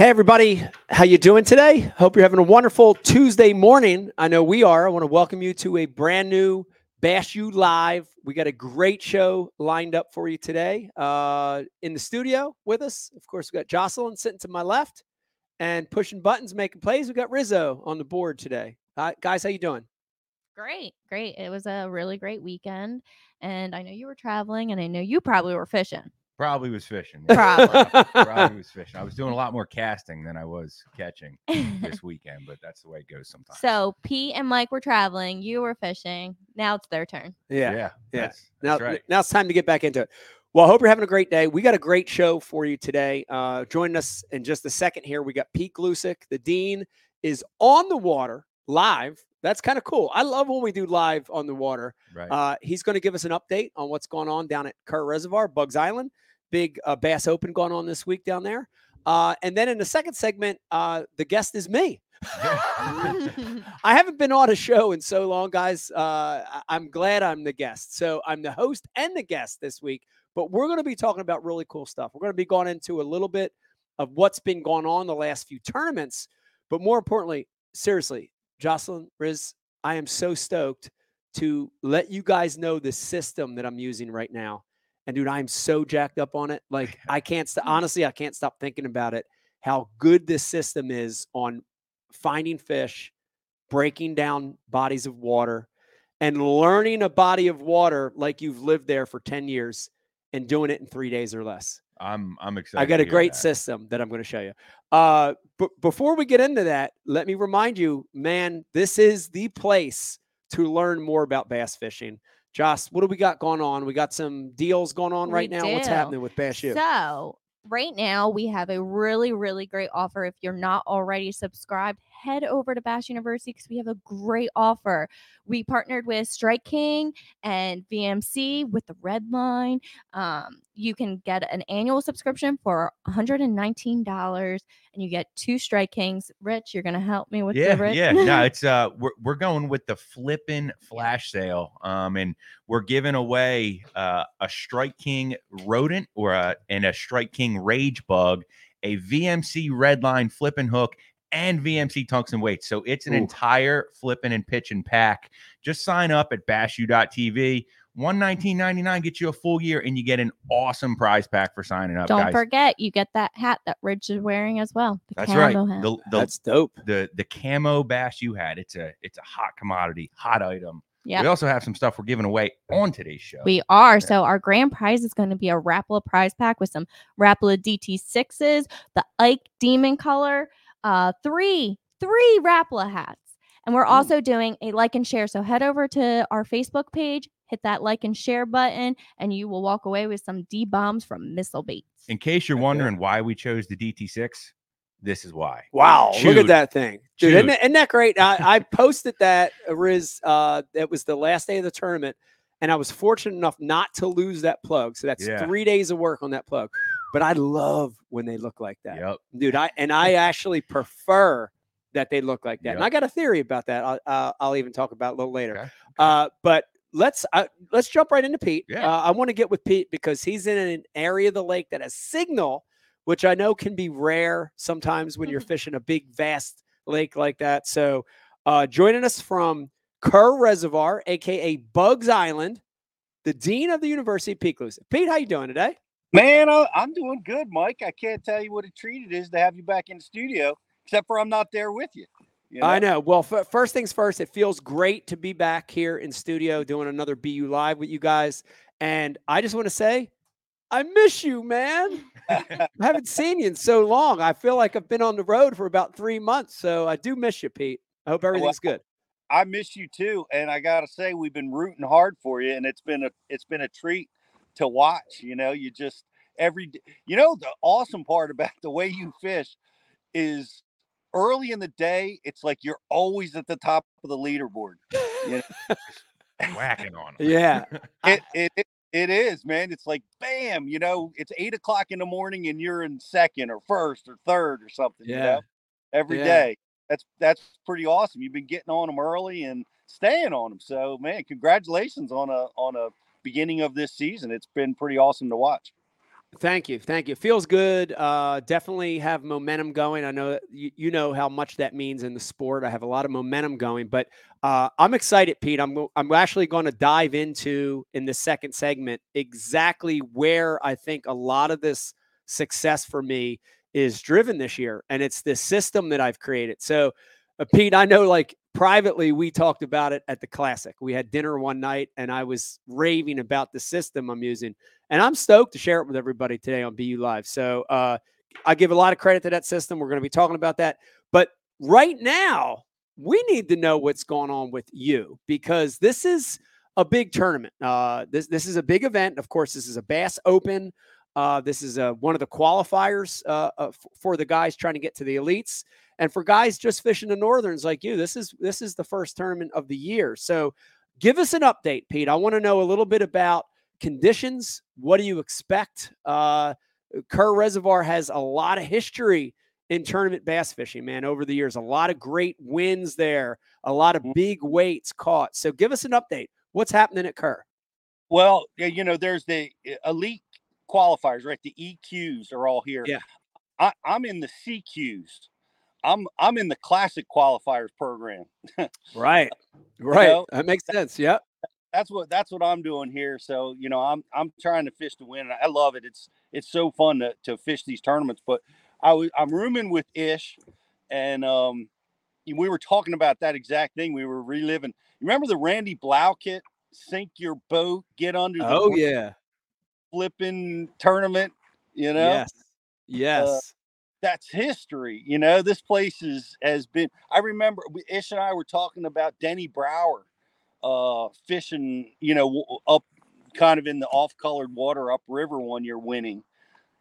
Hey everybody, how you doing today? Hope you're having a wonderful Tuesday morning. I know we are. I want to welcome you to a brand new Bass U Live. We got a great show lined up for you today. Uh, in the studio with us, of course, we got Jocelyn sitting to my left and pushing buttons, making plays. We got Rizzo on the board today. Uh, guys, how you doing? Great, great. It was a really great weekend, and I know you were traveling, and I know you probably were fishing. Probably was fishing. Probably. Probably was fishing. I was doing a lot more casting than I was catching this weekend, but that's the way it goes sometimes. so Pete and Mike were traveling. You were fishing. Now it's their turn. yeah. yeah, yeah. That's, Now, that's right. now it's time to get back into it. Well, I hope you're having a great day. We got a great show for you today. Uh, joining us in just a second here, we got Pete Gluszek. The dean is on the water live. That's kind of cool. I love when we do live on the water. Right. Uh, he's going to give us an update on what's going on down at Kerr Reservoir, Buggs Island. Big uh, Bass Open going on this week down there. Uh, and then in the second segment, uh, the guest is me. I haven't been on a show in so long, guys. Uh, I'm glad I'm the guest. So I'm the host and the guest this week. But we're going to be talking about really cool stuff. We're going to be going into a little bit of what's been going on the last few tournaments. But more importantly, seriously, Jocelyn, Riz, I am so stoked to let you guys know the system that I'm using right now. And dude, I'm so jacked up on it. Like I can't st- honestly, I can't stop thinking about it. How good this system is on finding fish, breaking down bodies of water, and learning a body of water like you've lived there for 10 years and doing it in three days or less. I'm I'm excited. I got a great that. system that I'm going to show you. Uh, but before we get into that, let me remind you, man, this is the place to learn more about bass fishing. Joss, what do we got going on? We got some deals going on We right now. What's happening with Bass U? So right now we have a really, really great offer. If you're not already subscribed, head over to Bass University because we have a great offer. We partnered with Strike King and VMC with the Red Line. Um, you can get an annual subscription for $119 and you get two Strike Kings. Rich, you're gonna help me with Yeah, the Rich? yeah. No, it's uh we're we're going with the flipping flash sale. Um and we're giving away uh a Strike King rodent or a and a Strike King rage bug, a VMC redline flipping hook and VMC tungsten weights. So it's an Ooh. entire flipping and pitching pack. Just sign up at bassu.tv. 119.99 gets you a full year and you get an awesome prize pack for signing up, Don't guys. forget, you get that hat that Rich is wearing as well. The That's right. hat. The, the, That's dope. the the camo Bass U had. It's a it's a hot commodity, hot item. Yeah. We also have some stuff we're giving away on today's show. We are. So our grand prize is going to be a Rapala prize pack with some Rapala DT6s, the Ike Demon color, uh, three, three Rapala hats. And we're also doing a like and share. So head over to our Facebook page, hit that like and share button, and you will walk away with some D bombs from Missile Baits. In case you're Okay. wondering why we chose the DT6, this is why. Wow, look at that thing, dude! Isn't Chewed. that, isn't that great? I, I posted that uh, Riz. Uh, that was the last day of the tournament, and I was fortunate enough not to lose that plug. So that's Yeah. three days of work on that plug. But I love when they look like that, Yep. dude. I and I actually prefer that they look like that. And I got a theory about that. I'll, uh, I'll even talk about a little later. Okay. Uh, but let's uh, let's jump right into Pete. Yeah. Uh, I want to get with Pete because he's in an area of the lake that has signal, which I know can be rare sometimes when you're fishing a big, vast lake like that. So, uh, joining us from Kerr Reservoir, aka Buggs Island, the dean of the University of Pete. Pete, how you doing today? Man, I'm doing good, Mike. I can't tell you what a treat it is to have you back in the studio, except for I'm not there with you. You I know. Well, f- first things first, it feels great to be back here in studio doing another BU live with you guys. And I just want to say, I miss you, man. I haven't seen you in so long. I feel like I've been on the road for about three months. So I do miss you, Pete. I hope oh, everything's good. I miss you too, and I gotta say we've been rooting hard for you, and it's been a it's been a treat to watch. You know, you just every you know the awesome part about the way you fish is early in the day. It's like you're always at the top of the leaderboard. You know? Whacking on 'em. Yeah. it, it, it it is, man. It's like bam, you know, it's eight o'clock in the morning and you're in second or first or third or something. You Yeah. know, every Yeah. day. That's that's pretty awesome. You've been getting on them early and staying on them. So, man, congratulations on a on a beginning of this season. It's been pretty awesome to watch. Thank you. Thank you. Feels good. Uh, definitely have momentum going. I know you, you know how much that means in the sport. I have a lot of momentum going, but uh, I'm excited, Pete. I'm, I'm actually going to dive into in the second segment exactly where I think a lot of this success for me is driven this year. And it's this system that I've created. So, uh, Pete, I know like privately we talked about it at the classic. We had dinner one night and i was raving about the system i'm using and i'm stoked to share it with everybody today on bu live. So uh, i give a lot of credit to that system. We're going to be talking about that. But right now we need to know what's going on with you because this is a big tournament. Uh, this, this is a big event. Of course this is a bass open uh, this is uh, one of the qualifiers uh, uh for the guys trying to get to the elites and for guys just fishing the northerns like you, this is this is the first tournament of the year. So give us an update, Pete. I want to know a little bit about conditions. What do you expect? Uh, Kerr Reservoir has a lot of history in tournament bass fishing, man, over the years. A lot of great wins there, a lot of mm-hmm. big weights caught. So give us an update. What's happening at Kerr? Well, you know, there's the eh, elite qualifiers, right? The EQs are all here. Yeah. I, am in the CQs. I'm I'm in the classic qualifiers program. right. Right. You know? That makes sense. Yeah. That's what that's what I'm doing here. So, you know, I'm I'm trying to fish to win. I love it. It's it's so fun to, to fish these tournaments. But I was I'm rooming with Ish and um we were talking about that exact thing. We were reliving. Remember the Randy Blaukat? Sink your boat, get under the oh yeah flipping tournament, you know? Yes. Yes. Uh, that's history. You know, this place is has been. I remember Ish and I were talking about Denny Brauer uh, fishing. You know, up kind of in the off-colored water upriver one year, winning.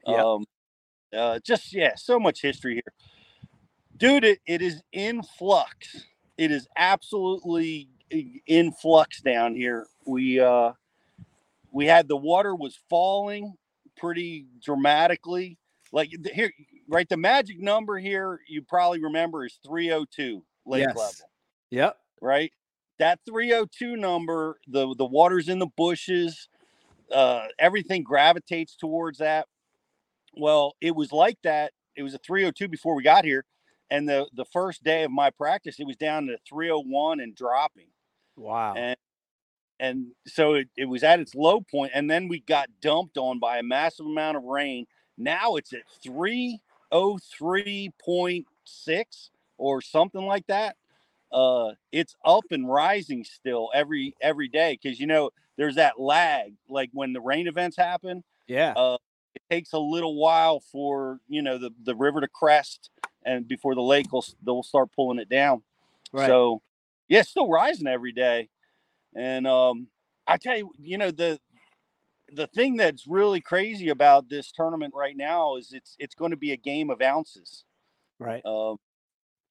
Yep. Um, uh, just yeah, so much history here, dude. It, it is in flux. It is absolutely in flux down here. We uh, we had the water was falling pretty dramatically. Like here, right? The magic number here, you probably remember, is 302 lake yes. level. Yep. Right. That 302 number, the the water's in the bushes, uh, everything gravitates towards that. Well, it was like that. It was a 302 before we got here, and the the first day of my practice, it was down to 301 and dropping. Wow. And and so it, it was at its low point, and then we got dumped on by a massive amount of rain. Now it's at 303.6 or something like that. Uh, it's up and rising still every every day because you know there's that lag. Like when the rain events happen, yeah, uh, it takes a little while for you know the the river to crest and before the lake will they'll start pulling it down. Right. So yeah, it's still rising every day. And um, I tell you, you know the the thing that's really crazy about this tournament right now is it's it's going to be a game of ounces. Right. Um,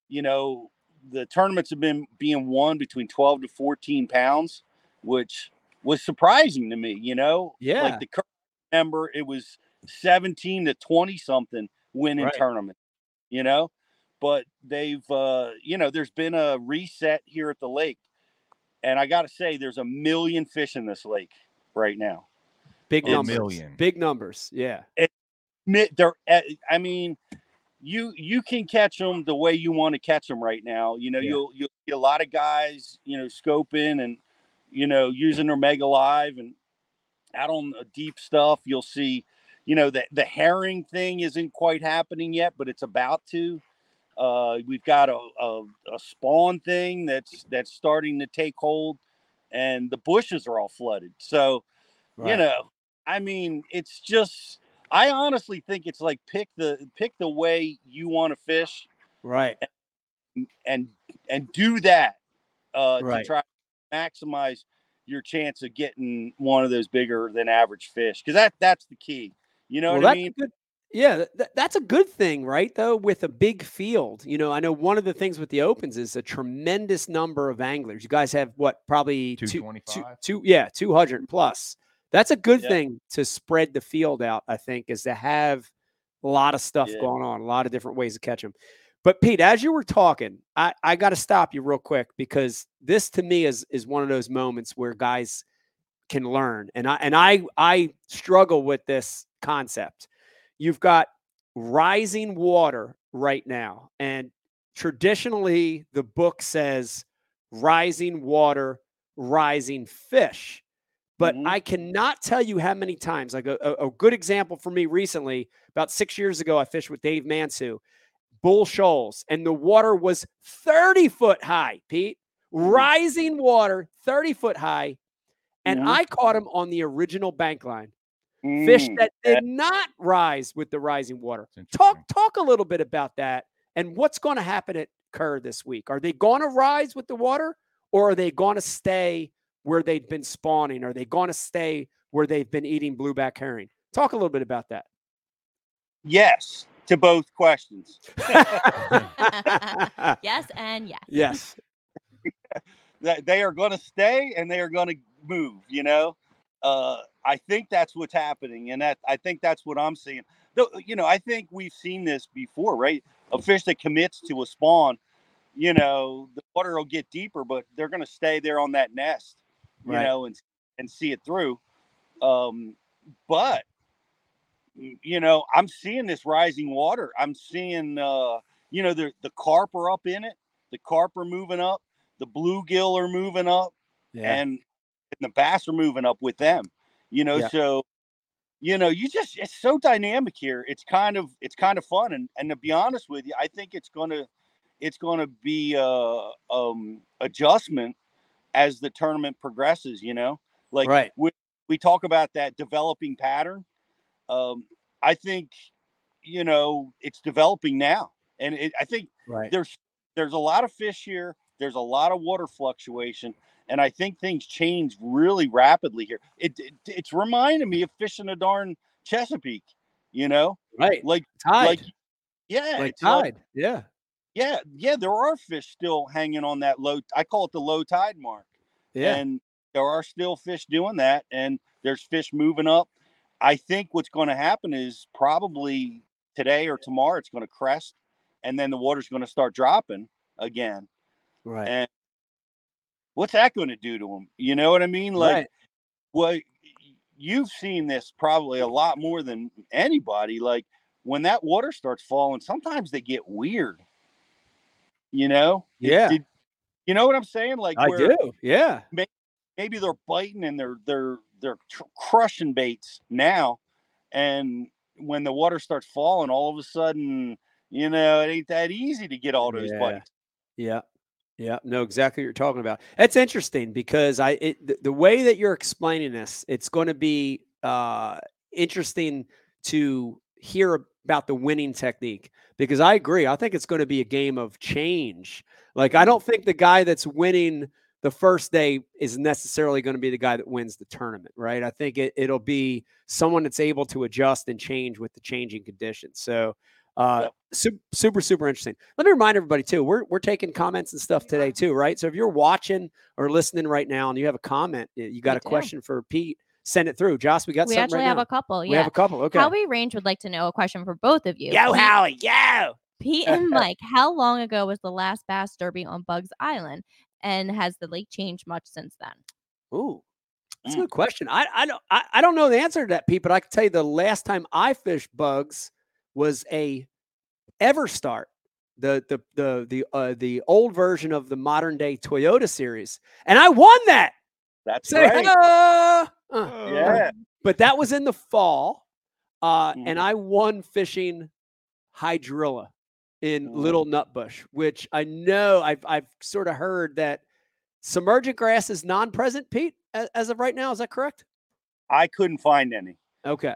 you know, the tournaments have been being won between 12 to 14 pounds, which was surprising to me, you know? Yeah. Like the current member, it was 17 to 20 something winning right. tournament, you know? But they've, uh, you know, there's been a reset here at the lake. And I got to say, there's a million fish in this lake right now. Big numbers. Million. Big numbers. Yeah. It, they're, eh, I mean, you you can catch them the way you want to catch them right now. You know, yeah. you'll you'll see a lot of guys, you know, scoping and you know using their mega live and out on the deep stuff. You'll see, you know, the the herring thing isn't quite happening yet, but it's about to. Uh, we've got a, a, a spawn thing that's that's starting to take hold, and the bushes are all flooded. So, right. you know, I mean, it's just I honestly think it's like pick the pick the way you want to fish, right, and and, and do that uh, right. to try to maximize your chance of getting one of those bigger than average fish because that that's the key. You know well, what I mean? Good, yeah, th- that's a good thing, right? Though with a big field, you know, I know one of the things with the opens is a tremendous number of anglers. You guys have what probably two, yeah, two hundred plus. That's a good yeah. thing to spread the field out, I think, is to have a lot of stuff yeah. going on, a lot of different ways to catch them. But Pete, as you were talking, I, I got to stop you real quick because this to me is is one of those moments where guys can learn. And I and I I struggle with this concept. You've got rising water right now. And traditionally the book says rising water, rising fish. But Mhm. I cannot tell you how many times, like a, a, good example for me recently, about six years ago, I fished with Dave Mansue, Bull Shoals, and the water was 30 foot high, Pete. Mhm. Rising water, 30 foot high. And Mhm. I caught him on the original bank line. Fish Mm, that did not rise with the rising water. Talk talk a little bit about that and what's going to happen at Kerr this week. Are they going to rise with the water or are they going to stay where they've been spawning? Are they going to stay where they've been eating blueback herring? Talk a little bit about that. yes to both questions. yes, and yes. yes. they are going to stay and they are going to move you know uh i think that's what's happening and that i think that's what i'm seeing though you know i think we've seen this before right a fish that commits to a spawn you know the water will get deeper but they're going to stay there on that nest you Right. know and and see it through um but you know i'm seeing this rising water i'm seeing uh you know the the carp are up in it the carp are moving up the bluegill are moving up Yeah. and, and the bass are moving up with them you know Yeah. so you know you just it's so dynamic here it's kind of it's kind of fun and and to be honest with you i think it's going to it's to be uh um adjustment as the tournament progresses you know like Right. we, we talk about that developing pattern um i think you know it's developing now and it, i think right. there's there's a lot of fish here. There's a lot of water fluctuation, and I think things change really rapidly here. It, it it's reminding me of fishing a darn Chesapeake, you know, Right. like Tide. like yeah, like it's like- tide. yeah. yeah, yeah. There are fish still hanging on that low. I call it the low tide mark, Yeah. and there are still fish doing that, and there's fish moving up. I think what's going to happen is probably today or tomorrow it's going to crest, and then the water's going to start dropping again. right. And what's that going to do to them? You know what I mean? Like, right. well, you've seen this probably a lot more than anybody. Like, when that water starts falling, sometimes they get weird. You know? Yeah. did- you know what I'm saying? Like, I where do. Yeah. maybe they're biting and they're they're they're tr- crushing baits now, and when the water starts falling, all of a sudden, you know, it ain't that easy to get all those Yeah. bites. Yeah. Yeah, no, exactly what you're talking about. That's interesting because I it, the, the way that you're explaining this, it's going to be uh interesting to hear about the winning technique because I agree. I think it's going to be a game of change. Like I don't think the guy that's winning the first day is necessarily going to be the guy that wins the tournament, right? I think it, it'll be someone that's able to adjust and change with the changing conditions. So uh, super, super, super interesting. Let me remind everybody too. We're we're taking comments and stuff today too, right? So if you're watching or listening right now and you have a comment, you got a do. question for Pete, send it through. Josh, we got we actually right have now. a couple. We have a couple. Okay. Howie Range would like to know a question for both of you. Yo, Pete- Howie, yo. Pete and Mike, how long ago was the last Bass Derby on Buggs Island? And has the lake changed much since then? Ooh, that's a Mm. good question. I I don't I, I don't know the answer to that, Pete, but I can tell you the last time I fished Buggs was a Everstart, the the the the uh, the old version of the modern day Toyota series, and I won that. That's Say right. Uh, Yeah. but that was in the fall, uh, Mhm. and I won fishing hydrilla in Mhm. Little Nutbush, which I know I've I've sort of heard that submergent grass is non-present, Pete, as, as of right now. Is that correct? I couldn't find any. Okay.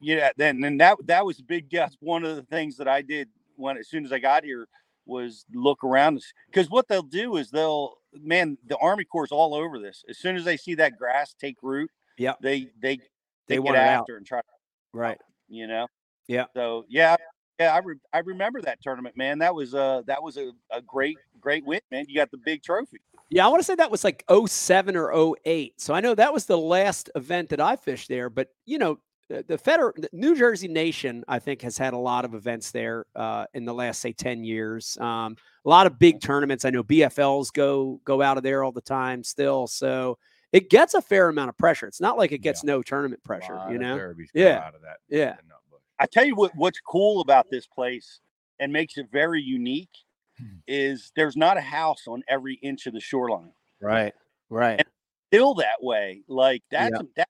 Yeah, then and that that was a big guess. One of the things that I did when as soon as I got here was look around because what they'll do is they'll man the Army Corps is all over this. As soon as they see that grass take root, Yeah. they they They they, want get out. after and try. to Right. You know. Yeah. So yeah, yeah, I re- I remember that tournament, man. That was uh that was a, a great great win, man. You got the big trophy. Yeah, I want to say that was like 07 or 08. So I know that was the last event that I fished there. But you know, the, the federal New Jersey Nation, I think, has had a lot of events there uh, in the last say 10 years. Um, a lot of big tournaments. I know BFLs go go out of there all the time still. So it gets a fair amount of pressure. It's not like it Yeah. gets no tournament pressure, Lot you know? derbies Yeah. out of that. Yeah. that nut bush. I tell you what, what's cool about this place and makes it very unique Hmm. is there's not a house on every inch of the shoreline. Right. Right. Still that way. Like that's Yeah. that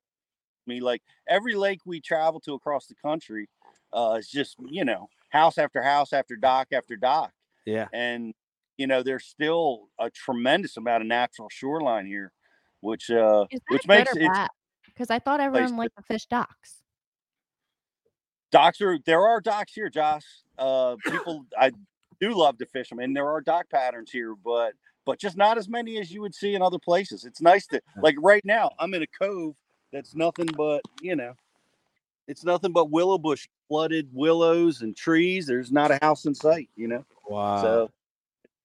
me like every lake we travel to across the country uh is just, you know, house after house after dock after dock. Yeah. And you know, there's still a tremendous amount of natural shoreline here, which uh which makes or it? Because I thought everyone liked the fish docks. docks are there are docks here, Josh. Uh people I do love to fish them and there are dock patterns here, but but just not as many as you would see in other places. It's nice to like right now, I'm in a cove that's nothing but, you know, it's nothing but willow bush flooded willows and trees. There's not a house in sight, you know. Wow. So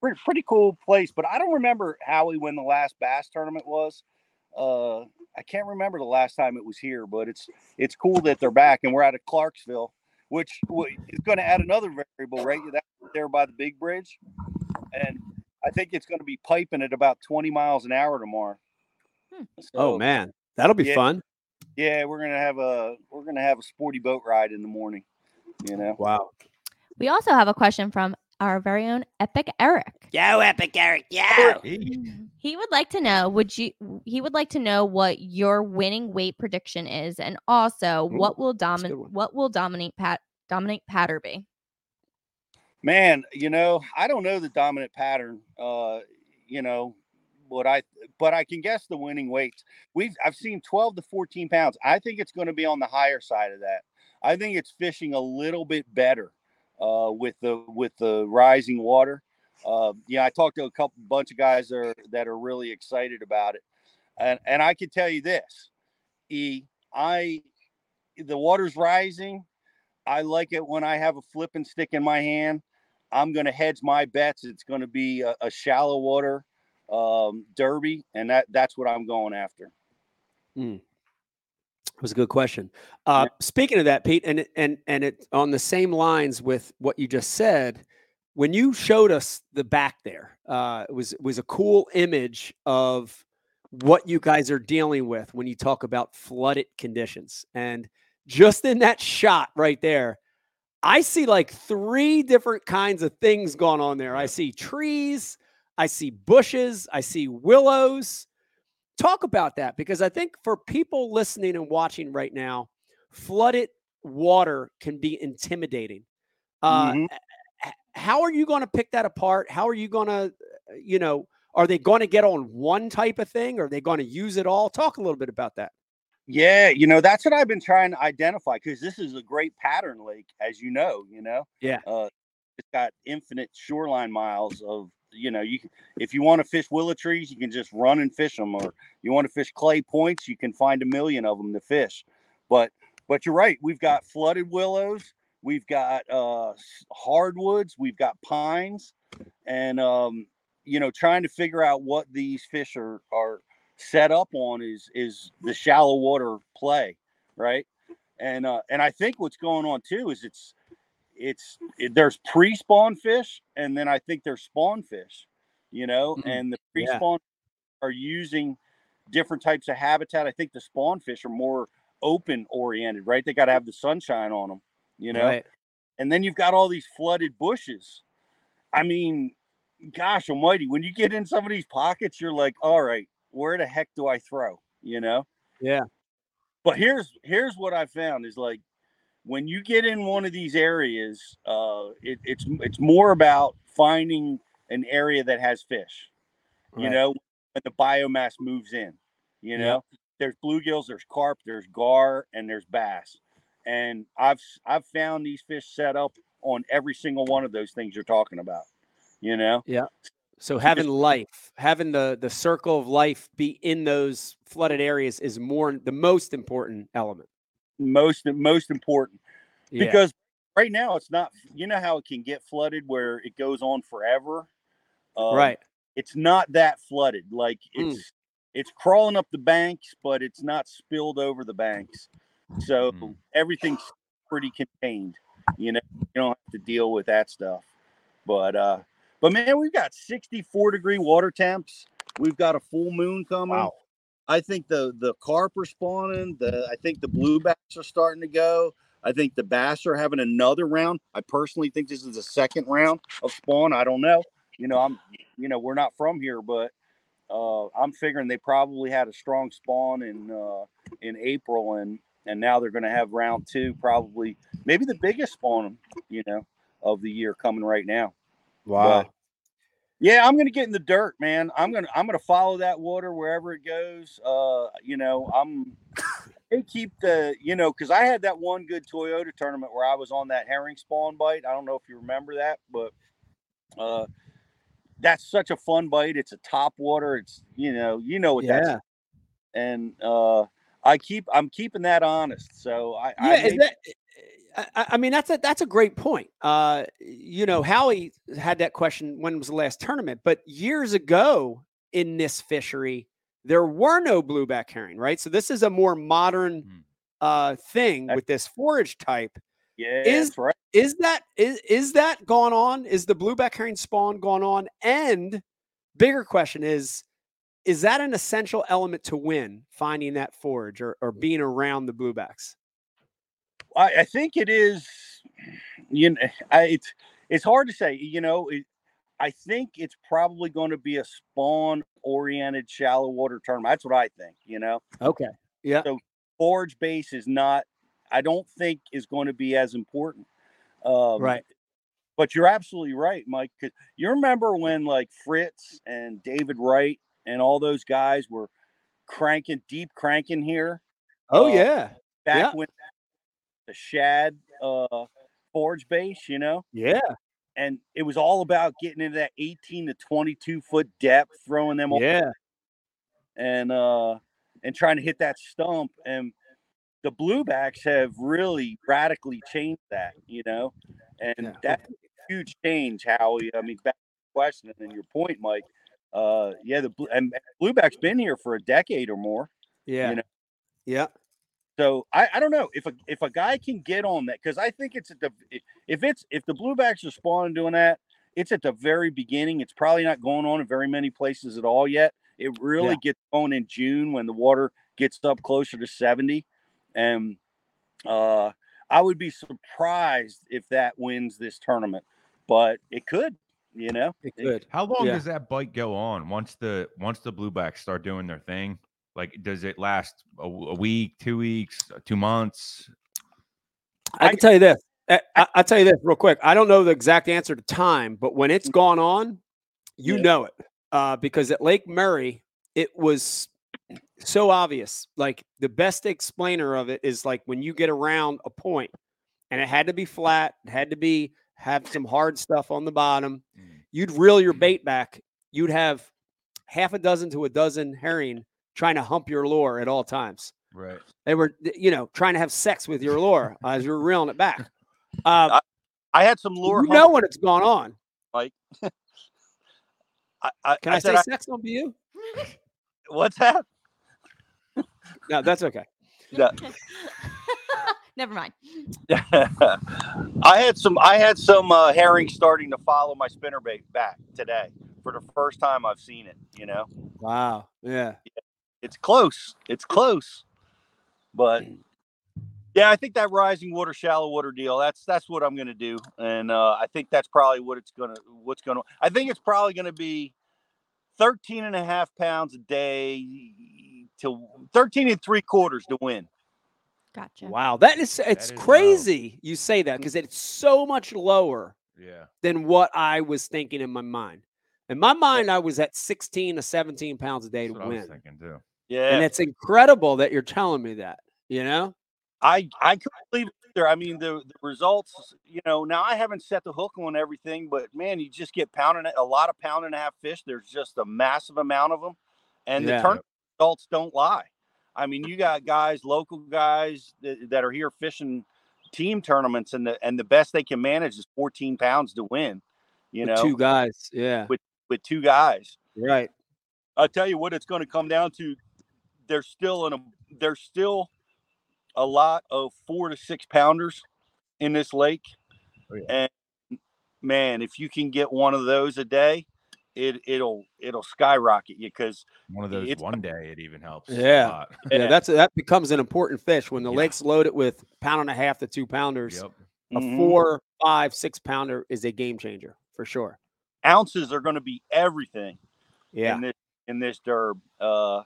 pretty, pretty cool place. But I don't remember Howie when the last bass tournament was. Uh, I can't remember the last time it was here, but it's it's cool that they're back and we're out of Clarksville, which is going to add another variable, right? That's there by the big bridge, and I think it's going to be piping at about 20 miles an hour tomorrow. Hmm. oh man. That'll be yeah. fun. yeah, we're gonna have a we're gonna have a sporty boat ride in the morning. You know, Wow. We also have a question from our very own Epic Eric. Yo, Epic Eric. Yo. Hey, He would like to know would you he would like to know what your winning weight prediction is and also Ooh, what will dominate what will dominate Pat dominate Patter be? man, you know, I don't know the dominant pattern. Uh, you know, what I but I can guess the winning weights. We've I've seen 12 to 14 pounds. I think it's going to be on the higher side of that. I think it's fishing a little bit better uh, with the with the rising water. Uh, yeah, I talked to a couple bunch of guys that are that are really excited about it, and and I can tell you this, E, I the water's rising. I like it when I have a flipping stick in my hand. I'm going to hedge my bets. It's going to be a, a shallow water um, derby, and that that's what I'm going after. That was a good question. Uh, Speaking of that, Pete, and and and it on the same lines with what you just said, when you showed us the back there, uh, it was it was a cool image of what you guys are dealing with when you talk about flooded conditions. And just in that shot right there, I see like three different kinds of things going on there. I see trees, I see bushes, I see willows talk about that because I think for people listening and watching right now, flooded water can be intimidating. Uh, Mhm. h- How are you going to pick that apart? How are you going to, you know, are they going to get on one type of thing? Or Are they going to use it all? Talk a little bit about that. Yeah, you know that's what I've been trying to identify because this is a great pattern lake, as you know. You know, Yeah. uh, it's got infinite shoreline miles of you know you if you want to fish willow trees, you can just run and fish them, or you want to fish clay points, you can find a million of them to fish. But but you're right, we've got flooded willows, we've got uh, hardwoods, we've got pines, and um, you know trying to figure out what these fish are are set up on is is the shallow water play, right? And uh, and I think what's going on too is it's it's it, there's pre-spawn fish and then I think there's spawn fish, you know, Mhm. and the pre-spawn are using different types of habitat. I think the spawn fish are more open oriented, right? They got to have the sunshine on them, you know. Right. And then you've got all these flooded bushes. I mean, gosh almighty, when you get in some of these pockets, you're like, all right, where the heck do I throw? You know? Yeah. But here's here's what I found is like when you get in one of these areas, uh, it, it's it's more about finding an area that has fish. You know, when the biomass moves in. You know, there's bluegills, there's carp, there's gar, and there's bass. And I've I've found these fish set up on every single one of those things you're talking about. You know, Yeah. So having life, having the the circle of life be in those flooded areas is more the most important element. Most most important Yeah. because right now it's not. You know how it can get flooded where it goes on forever. Um, right. it's not that flooded. Like Mm. it's it's crawling up the banks, but it's not spilled over the banks. So Mm. everything's pretty contained. You know, you don't have to deal with that stuff. But uh but man, we've got 64 degree water temps. We've got a full moon coming. Wow. I think the the carp are spawning. The I think the bluebacks are starting to go. I think the bass are having another round. I personally think this is the second round of spawn. I don't know. You know, I'm you know we're not from here, but uh, I'm figuring they probably had a strong spawn in uh, in April, and and now they're going to have round two, probably maybe the biggest spawn, you know, of the year coming right now. Wow. But, yeah, I'm gonna get in the dirt, man. I'm gonna I'm gonna follow that water wherever it goes. Uh, you know, I'm they keep the you know because I had that one good Toyota tournament where I was on that herring spawn bite. I don't know if you remember that, but uh, that's such a fun bite. It's a top water. It's you know you know what yeah. that's and uh, I keep I'm keeping that honest. So I yeah, I is that, I, I mean that's a that's a great point. Uh, you know, Howie had that question when was the last tournament, but years ago in this fishery, there were no blueback herring, right? So this is a more modern Hmm. uh thing with this forage type. yeah, is- that's right. Is that is is that gone on? Is the blueback herring spawn gone on? And bigger question is is that an essential element to win finding that forage or, or being around the bluebacks? I, I think it is. You know, I, it's it's hard to say. You know, it, I think it's probably going to be a spawn oriented shallow water tournament. That's what I think. You know, Okay. Yeah. So forage base is not. I don't think is going to be as important. Um, right. But you're absolutely right, Mike. 'cause you remember when like Fritts and David Wright and all those guys were cranking deep cranking here Oh Uh, yeah. back Yeah. when the shad uh forge base, you know, Yeah. and it was all about getting into that 18 to 22 foot depth, throwing them over Yeah. and uh and trying to hit that stump. And the bluebacks have really radically changed that, you know, and Yeah. that's a huge change. Howie, I mean, back to the question and then your point, Mike. Uh, yeah, the blue and blueback's been here for a decade or more. Yeah. know, yeah. So I, I don't know if a if a guy can get on that because I think it's at the if it's if the bluebacks are spawning doing that, it's at the very beginning. It's probably not going on in very many places at all yet. It really Yeah. gets going in June when the water gets up closer to 70. And uh I would be surprised if that wins this tournament, but it could, you know. It It- could. How long Yeah. does that bite go on once the once the bluebacks start doing their thing? Like, does it last a week, two weeks, uh, two months? I I- can tell you this. I, I, I'll tell you this real quick. I don't know the exact answer to time, but when it's gone on, you Yeah. know it. Uh, because at Lake Murray, it was so obvious. Like the best explainer of it is like when you get around a point and it had to be flat, it had to be have some hard stuff on the bottom. Mm. You'd reel your bait back. You'd have half a dozen to a dozen herring trying to hump your lure at all times. Right. They were, you know, trying to have sex with your lure as you're reeling it back. Uh, I had some lure you know what when it's gone on. I, I, Can I, said say sex on you? what's that? No, that's okay. Yeah. Never mind. I had some I had some uh, herring starting to follow my spinnerbait back today for the first time I've seen it, you know. Wow. Yeah. It's close. It's close. But yeah, I think that rising water shallow water deal that's that's what I'm going to do and uh, I think that's probably what it's going to what's going to I think it's probably going to be 13 and a half pounds a day to 13 and three quarters to win. Gotcha. Wow. That is it's is low. crazy you say that because it's so much lower Yeah. than what I was thinking in my mind. In my mind, I was at 16 to 17 pounds a day That's to what I was win. thinking too. Yeah. And it's incredible that you're telling me that, you know? I I couldn't believe it either. I mean, the, the results, you know, now I haven't set the hook on everything, but man, you just get pounding a lot of pound and a half fish. There's just a massive amount of them, and Yeah. the tournament results don't lie. I mean, you got guys, local guys that, that are here fishing team tournaments, and the and the best they can manage is 14 pounds to win. You With know, two guys. Yeah. with with two guys. Right. I'll tell you what it's going to come down to. There's still in a there's still a lot of four to six pounders in this lake, Oh, yeah. and man, if you can get one of those a day, it it'll it'll skyrocket you because One of those one day it even helps. a Yeah. lot. Yeah, that's that becomes an important fish when the Yeah. lake's loaded with pound and a half to two pounders. Yep. A Mhm. four, five, six pounder is a game changer for sure. ounces are going to be everything Yeah. in this in this derb. Uh,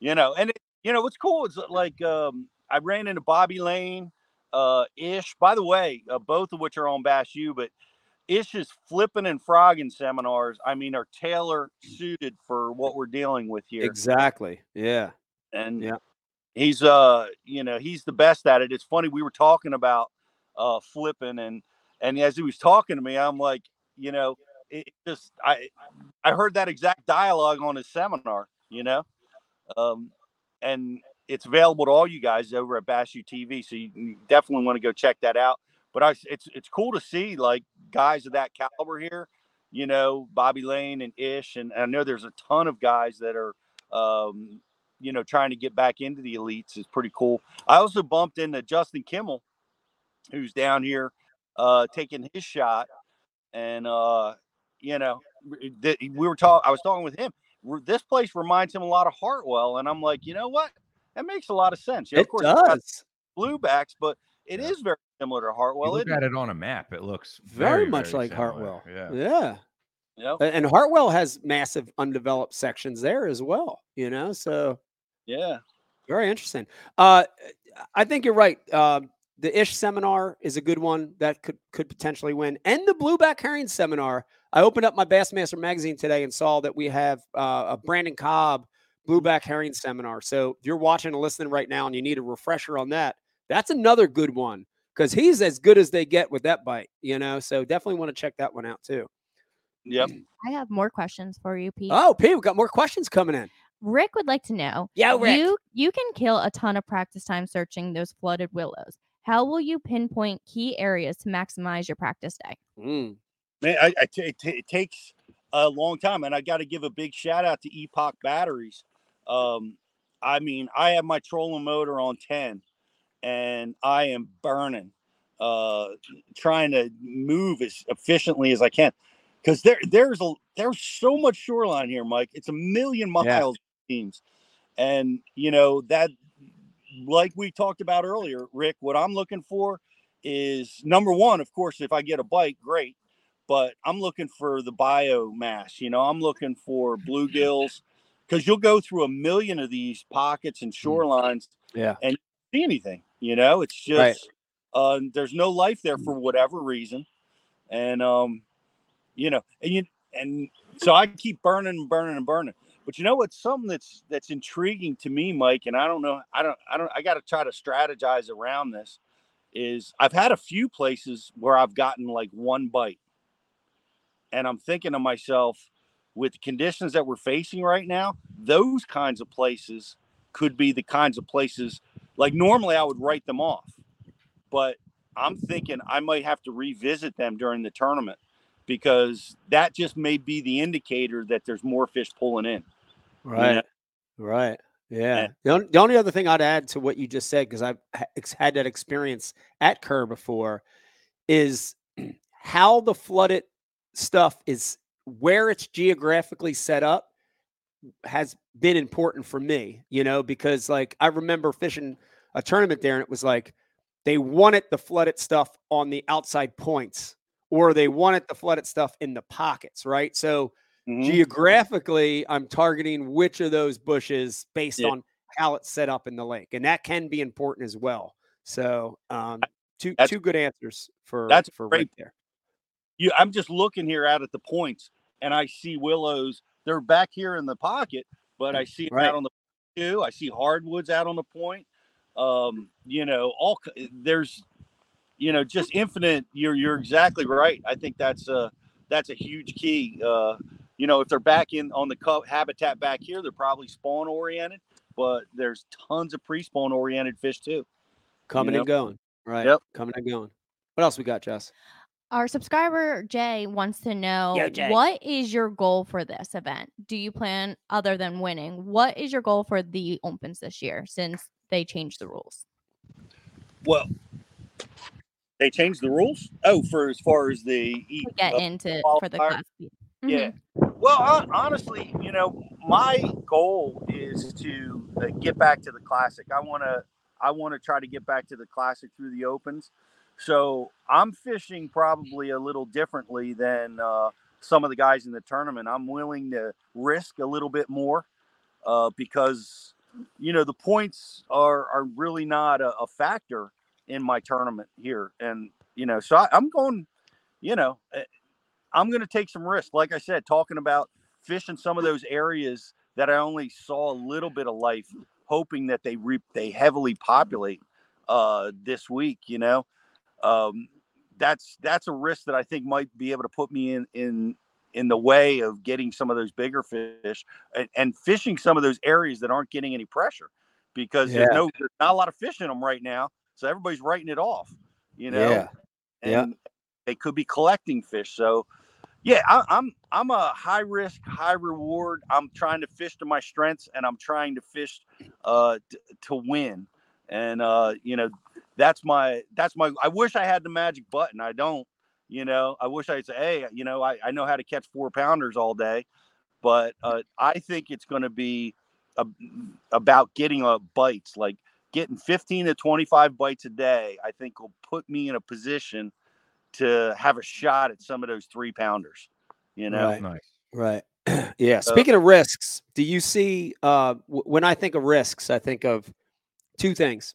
you know, and it, you know what's cool is that, like um, I ran into Bobby Lane, uh, Ish. By the way, uh, both of which are on Bass U, but Ish's flipping and frogging seminars, I mean, are tailor suited for what we're dealing with here. Exactly. Yeah. and Yeah. he's uh you know he's the best at it it's funny we were talking about uh flipping and and as he was talking to me i'm like you know it just i i heard that exact dialogue on his seminar you know um and it's available to all you guys over at bass tv so you, definitely want to go check that out but i it's it's cool to see like guys of that caliber here you know bobby lane and ish and i know there's a ton of guys that are um you know, trying to get back into the elites It's pretty cool. I also bumped into Justin Kimmel, who's down here uh, taking his shot, and uh, you know, we were talking. I was talking with him. Re- This place reminds him a lot of Hartwell, and I'm like, you know what? That makes a lot of sense. Yeah, It of course, does. bluebacks, but it is Yeah. very similar to You Hartwell. look Isn't at it? it on a map, it looks Very, much like similar. Hartwell. Yeah. Yeah. Yep. And Hartwell has massive undeveloped sections there as well, you know? So Yeah. very interesting. Uh, I think you're right. Um, the Ish seminar is a good one that could could potentially win, and the Blueback Herring seminar. I opened up my Bassmaster magazine today and saw that we have uh, a Brandon Cobb Blueback Herring seminar. So if you're watching and listening right now and you need a refresher on that, that's another good one because he's as good as they get with that bite, you know. So definitely want to check that one out too. Yep. I have more questions for you, Pete. Oh, Pete, we've got more questions coming in. Rick would like to know Yeah, you you can kill a ton of practice time searching those flooded willows. How will you pinpoint key areas to maximize your practice day? Mm, Man, I, I t- it, ta- it takes a long time, and I got to give a big shout out to Epoch Batteries. Um, I mean, I have my trolling motor on ten, and I am burning, uh, trying to move as efficiently as I can, because there there's a there's so much shoreline here, Mike. It's a million miles, it seems, and you know that, like we talked about earlier, Rick. What I'm looking for is number one, of course, if I get a bite, great but I'm looking for the biomass. You know, I'm looking for bluegills because you'll go through a million of these pockets and shorelines, yeah. And see anything. You know, it's just Right. uh, there's no life there for whatever reason, and um, you know, and you and so I keep burning and burning and burning. But you know what's something that's that's intriguing to me, Mike, and I don't know, I don't, I don't, I got to try to strategize around this. Is I've had a few places where I've gotten like one bite and I'm thinking to myself, with the conditions that we're facing right now, those kinds of places could be the kinds of places like normally I would write them off, but I'm thinking I might have to revisit them during the tournament because that just may be the indicator that there's more fish pulling in. Right. Right. Yeah. Yeah. The, on- the only other thing I'd add to what you just said, because I've ex- had that experience at Kerr before, is how the flooded stuff is where it's geographically set up has been important for me, you know, because like I remember fishing a tournament there and it was like they wanted the flooded stuff on the outside points or they wanted the flooded stuff in the pockets, right? So Mhm. geographically i'm targeting which of those bushes based Yeah. on how it's set up in the lake and that can be important as well so um two That's- two good answers for that's for great. right there you I'm just looking here out at the points and I see willows. They're back here in the pocket, but I see Right. out on the too. I see hardwoods out on the point. Um, you know, all there's you know, just infinite. You're you're exactly right. I think that's a that's a huge key. Uh, you know, if they're back in on the co- habitat back here, they're probably spawn oriented, but there's tons of pre-spawn oriented fish too. coming know? and going right Yep. coming and going what else we got jess Our subscriber Jay wants to know Yo, Jay. what is your goal for this event? Do you plan other than winning? What is your goal for the opens this year since they changed the rules? Well, they changed the rules. Oh, for as far as the To get uh, into for the qualifier? class. B. Yeah. Well, hon- honestly, you know, my goal is to uh, get back to the classic. I want to, I want to try to get back to the classic through the opens. So I'm fishing probably a little differently than uh, some of the guys in the tournament. I'm willing to risk a little bit more uh, because, you know, the points are are really not a, a factor in my tournament here, and you know, so I, I'm going, you know, eh, I'm going to take some risks. Like I said, talking about fishing some of those areas that I only saw a little bit of life, hoping that they re- they heavily populate uh, this week. You know, um, that's that's a risk that I think might be able to put me in in in the way of getting some of those bigger fish and, and fishing some of those areas that aren't getting any pressure because there's no there's not a lot of fish in them right now, so everybody's writing it off. You know, Yeah. Yeah. and they could be collecting fish. So, yeah, I, I'm I'm a high risk, high reward. I'm trying to fish to my strengths, and I'm trying to fish uh, t- to win. And uh, you know, that's my that's my. I wish I had the magic button. I don't. You know, I wish I'd say, hey, you know, I, I know how to catch four pounders all day, but uh, I think it's going to be a, about getting uh, bites, like getting 15 to 25 bites a day. I think will put me in a position to have a shot at some of those three pounders. You know, Right. Nice. Right. yeah. Speaking of risks, do you see uh, w- when I think of risks, I think of two things: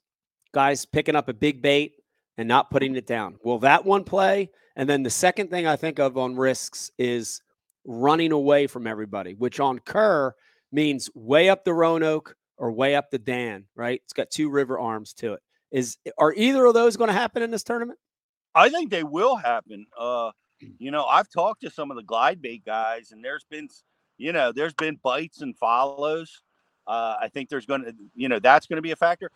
guys picking up a big bait and not putting it down. Will that one play? And then the second thing I think of on risks is running away from everybody, which on Kerr means way up the Roanoke or way up the Dan. Right? It's got two river arms to it. Is are either of those going to happen in this tournament? I think they will happen. Uh, you know, I've talked to some of the glide bait guys, and there's been, you know, there's been bites and follows. Uh, I think there's going to, you know, that's going to be a factor.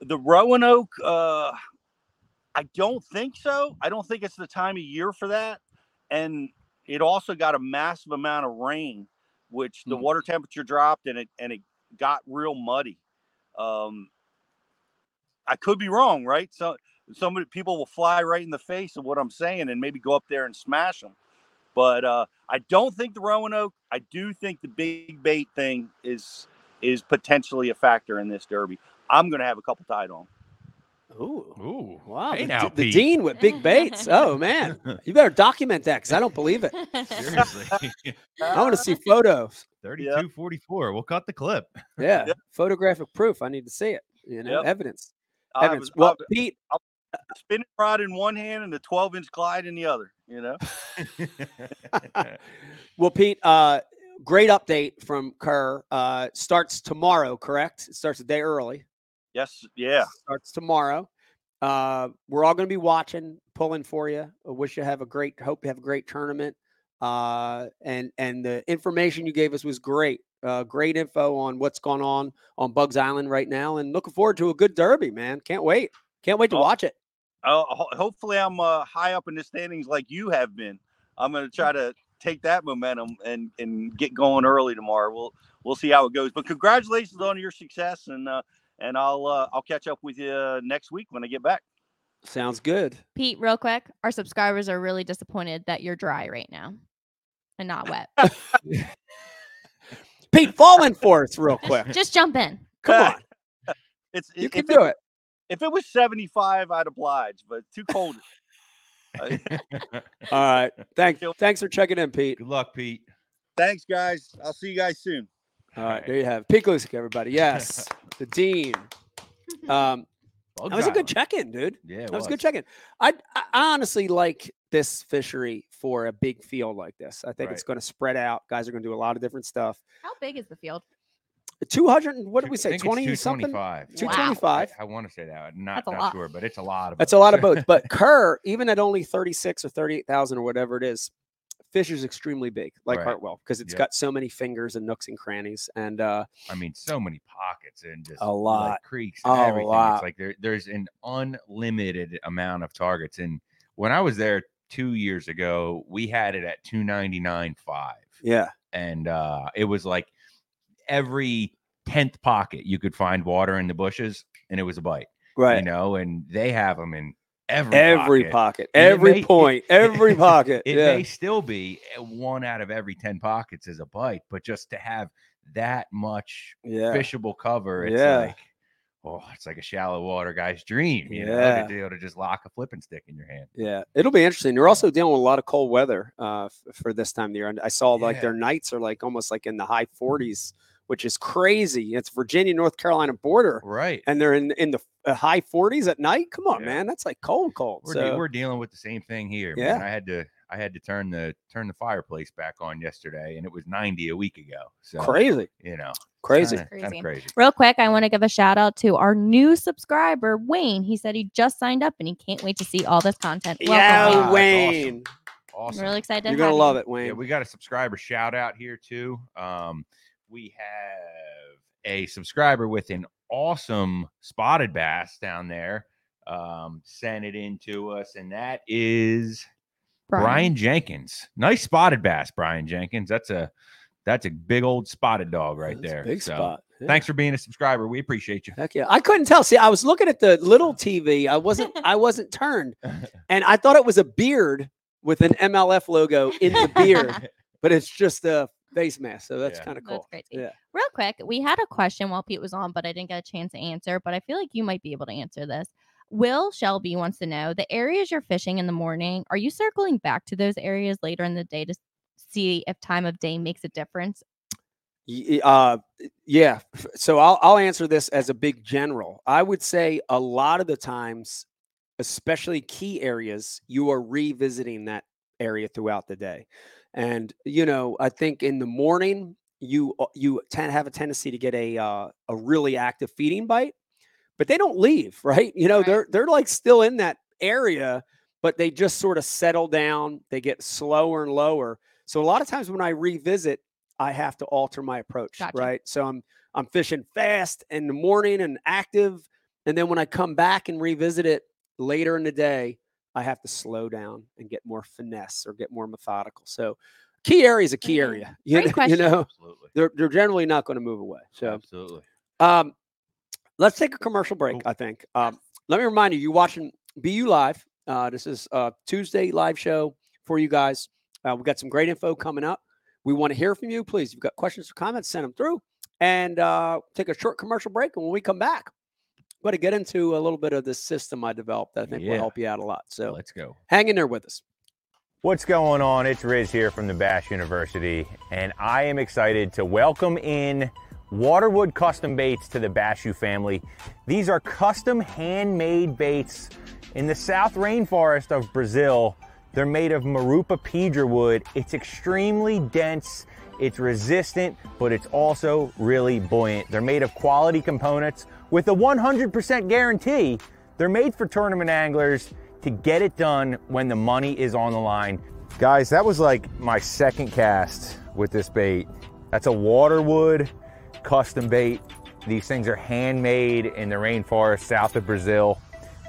The Roanoke, uh, I don't think so. I don't think it's the time of year for that. And it also got a massive amount of rain, which the Hmm. water temperature dropped and it and it got real muddy. Um, I could be wrong, right? So some people will fly right in the face of what I'm saying and maybe go up there and smash them. But uh, I don't think the Roanoke. I do think the big bait thing is is potentially a factor in this derby. I'm going to have a couple tied on. Ooh. Ooh. Wow, Hey the, now, d- the dean with big baits. Oh man, you better document that because I don't believe it. Seriously. I want to see photos. 32 44. We'll cut the clip. Yeah, Yep. photographic proof. I need to see it. You know, Yep. evidence. I Evidence. a- Well, I Pete, have a spinning rod in one hand and the 12 inch glide in the other. You know, well, Pete. Uh, great update from Kerr. Uh, starts tomorrow. Correct. It starts a day early. Yes, yeah. Starts tomorrow. Uh, we're all going to be watching, pulling for you. I wish you have a great. Hope you have a great tournament. Uh, and and the information you gave us was great. Uh, great info on what's going on on Buggs Island right now, and looking forward to a good derby, man. Can't wait. Can't wait to Oh, watch it. Uh, hopefully, I'm uh, high up in the standings like you have been. I'm going to try to take that momentum and and get going early tomorrow. We'll we'll see how it goes. But congratulations on your success, and uh, and I'll uh, I'll catch up with you next week when I get back. Sounds good. Pete, real quick, our subscribers are really disappointed that you're dry right now and not wet. Pete, fall in for us real quick. Just jump in. Come on, It's you can do it. if it was 75, I'd oblige, but too cold. All right. Thanks. Yep. Thanks for checking in, Pete. Good luck, Pete. Thanks, guys. I'll see you guys soon. All right, there you have it. Pete Gluszek, everybody. Yes, the dean. Um, that was a good check-in, dude. Yeah, it That was a good check-in. I, I honestly like this fishery for a big field like this. I think it's going to spread out. Guys are going to do a lot of different stuff. How big is the field? Two hundred. What did we say? think Twenty something. 225. Two Wow. twenty-five. I, want to say that. I'm not, That's a not lot. sure, but it's a lot of That's a lot of boats. But Kerr, even at only thirty-six or thirty-eight thousand or whatever it is, fish is extremely big, like Right. Hartwell, because it's Yep. got so many fingers and nooks and crannies. And uh, I mean, so many pockets and just A like, lot. creeks A everything. lot. It's like there, there's an unlimited amount of targets. And when I was there two years ago, we had it at 299.5. yeah, And uh, it was like every 10th pocket you could find water in the bushes and it was a bite, right. you know, and they have them in every every pocket. pocket, every may- point, every pocket. It yeah. may still be one out of every 10 pockets is a bite, but just to have that much yeah. fishable cover, it's Yeah. like, oh, it's like a shallow water guy's dream, you know, Yeah. to be able to just lock a flipping stick in your hand. Yeah, it'll be interesting. You're also dealing with a lot of cold weather uh, f- for this time of the year. And I saw like Yeah. their nights are like almost like in the high 40s, which is crazy. It's Virginia North Carolina border, Right. and they're in in the uh, high 40s at night. Come on, Yeah. man, that's like cold, cold. We're, de- So, we're dealing with the same thing here. Yeah. Man. I had to I had to turn the turn the fireplace back on yesterday and it was 90 a week ago. So crazy, you know, crazy. Kind of Crazy. crazy. Real quick, I want to give a shout out to our new subscriber, Wayne. He said he just signed up and he can't wait to see all this content. Welcome, yeah, Wayne. That's Wayne, Awesome. I'm really excited. you're to gonna have love you. it, Wayne. Yeah, we got a subscriber shout out here too. Um, we have a subscriber with an awesome spotted bass down there. Um, sent it in to us, and that is Brian. Jenkins. Nice spotted bass, Brian Jenkins. That's a that's a big old spotted dog right That's a there. big So, spot. Yeah. Thanks for being a subscriber. We appreciate you. Heck yeah. I couldn't tell. See, I was looking at the little TV. I wasn't I wasn't turned. And I thought it was a beard with an MLF logo in the beard, but it's just a face mask. So that's Yeah. kind of That's cool. crazy. Yeah. Real quick, we had a question while Pete was on, but I didn't get a chance to answer. But I feel like you might be able to answer this. Will Shelby wants to know the areas you're fishing in the morning. Are you circling back to those areas later in the day to see if time of day makes a difference? Y- Uh, yeah. So I'll I'll answer this as a big general. I would say a lot of the times, especially key areas, you are revisiting that area throughout the day. And you know, I think in the morning you uh, you tend have a tendency to get a uh, a really active feeding bite, but they don't leave, right? You know, Right. they're they're like still in that area, but they just sort of settle down. They get slower and lower. So a lot of times when I revisit, I have to alter my approach, Gotcha. right? So I'm I'm fishing fast in the morning and active, and then when I come back and revisit it later in the day, I have to slow down and get more finesse or get more methodical. So key area is a key Mm, area. You, great know, you know, Absolutely. they're they're generally not going to move away. So Absolutely. um, let's take a commercial break. Cool. I think. Um, let me remind you, you're watching BU Live. Uh, this is a Tuesday live show for you guys. Uh, we've got some great info coming up. We want to hear from you. Please, if you've got questions or comments, send them through. And uh, take a short commercial break. And when we come back, I'm to get into a little bit of this system I developed that I think will help you out a lot. So Let's go. hang in there with us. What's going on? It's Riz here from the Bass University, and I am excited to welcome in Waterwood Custom Baits to the Bass U family. These are custom handmade baits in the South Rainforest of Brazil. They're made of Marupa pedra wood. It's extremely dense, it's resistant, but it's also really buoyant. They're made of quality components with a 100% guarantee. They're made for tournament anglers to get it done when the money is on the line. Guys, that was like my second cast with this bait. That's a Waterwood custom bait. These things are handmade in the rainforest south of Brazil.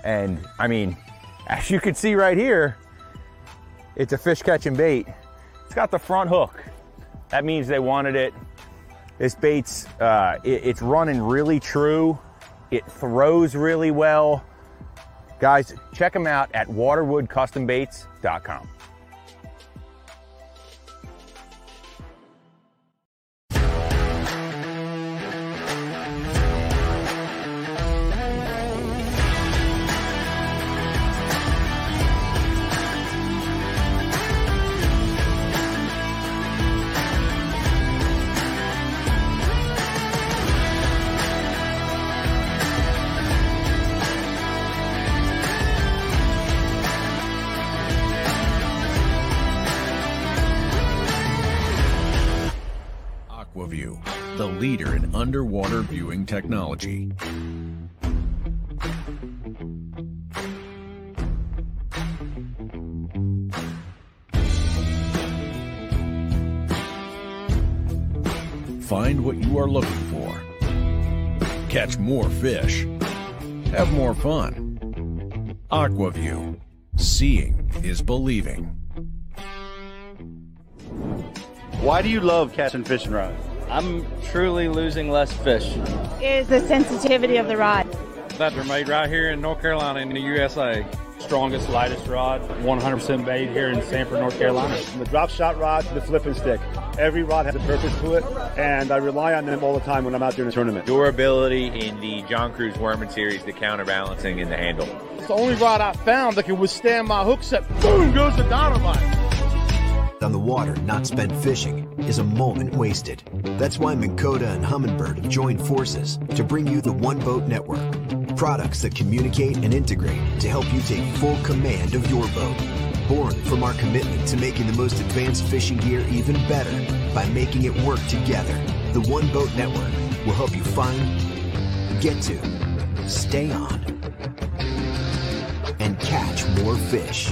And I mean, as you can see right here, it's a fish catching bait. It's got the front hook. That means they wanted it. This bait's, uh, it- it's running really true. It throws really well. Guys, check them out at waterwoodcustombaits.com. underwater viewing technology. Find what you are looking for. Catch more fish. Have more fun. Aquaview. Seeing is believing. Why do you love catching fish and rods? I'm truly losing less fish. is the sensitivity of the rod. That they're made right here in North Carolina in the USA. Strongest, lightest rod, 100% made here in Sanford, North Carolina. The drop shot rod, to the flipping stick. Every rod has a purpose to it, and I rely on them all the time when I'm out doing a tournament. Durability in the John Crews Warmin series, the counterbalancing in the handle. It's the only rod I found that can withstand my hook set. Boom goes the dynamite on the water not spent fishing is a moment wasted. That's why Minn Kota and Humminbird have joined forces to bring you the One Boat Network. Products that communicate and integrate to help you take full command of your boat. Born from our commitment to making the most advanced fishing gear even better by making it work together. The One Boat Network will help you find, get to, stay on, and catch more fish.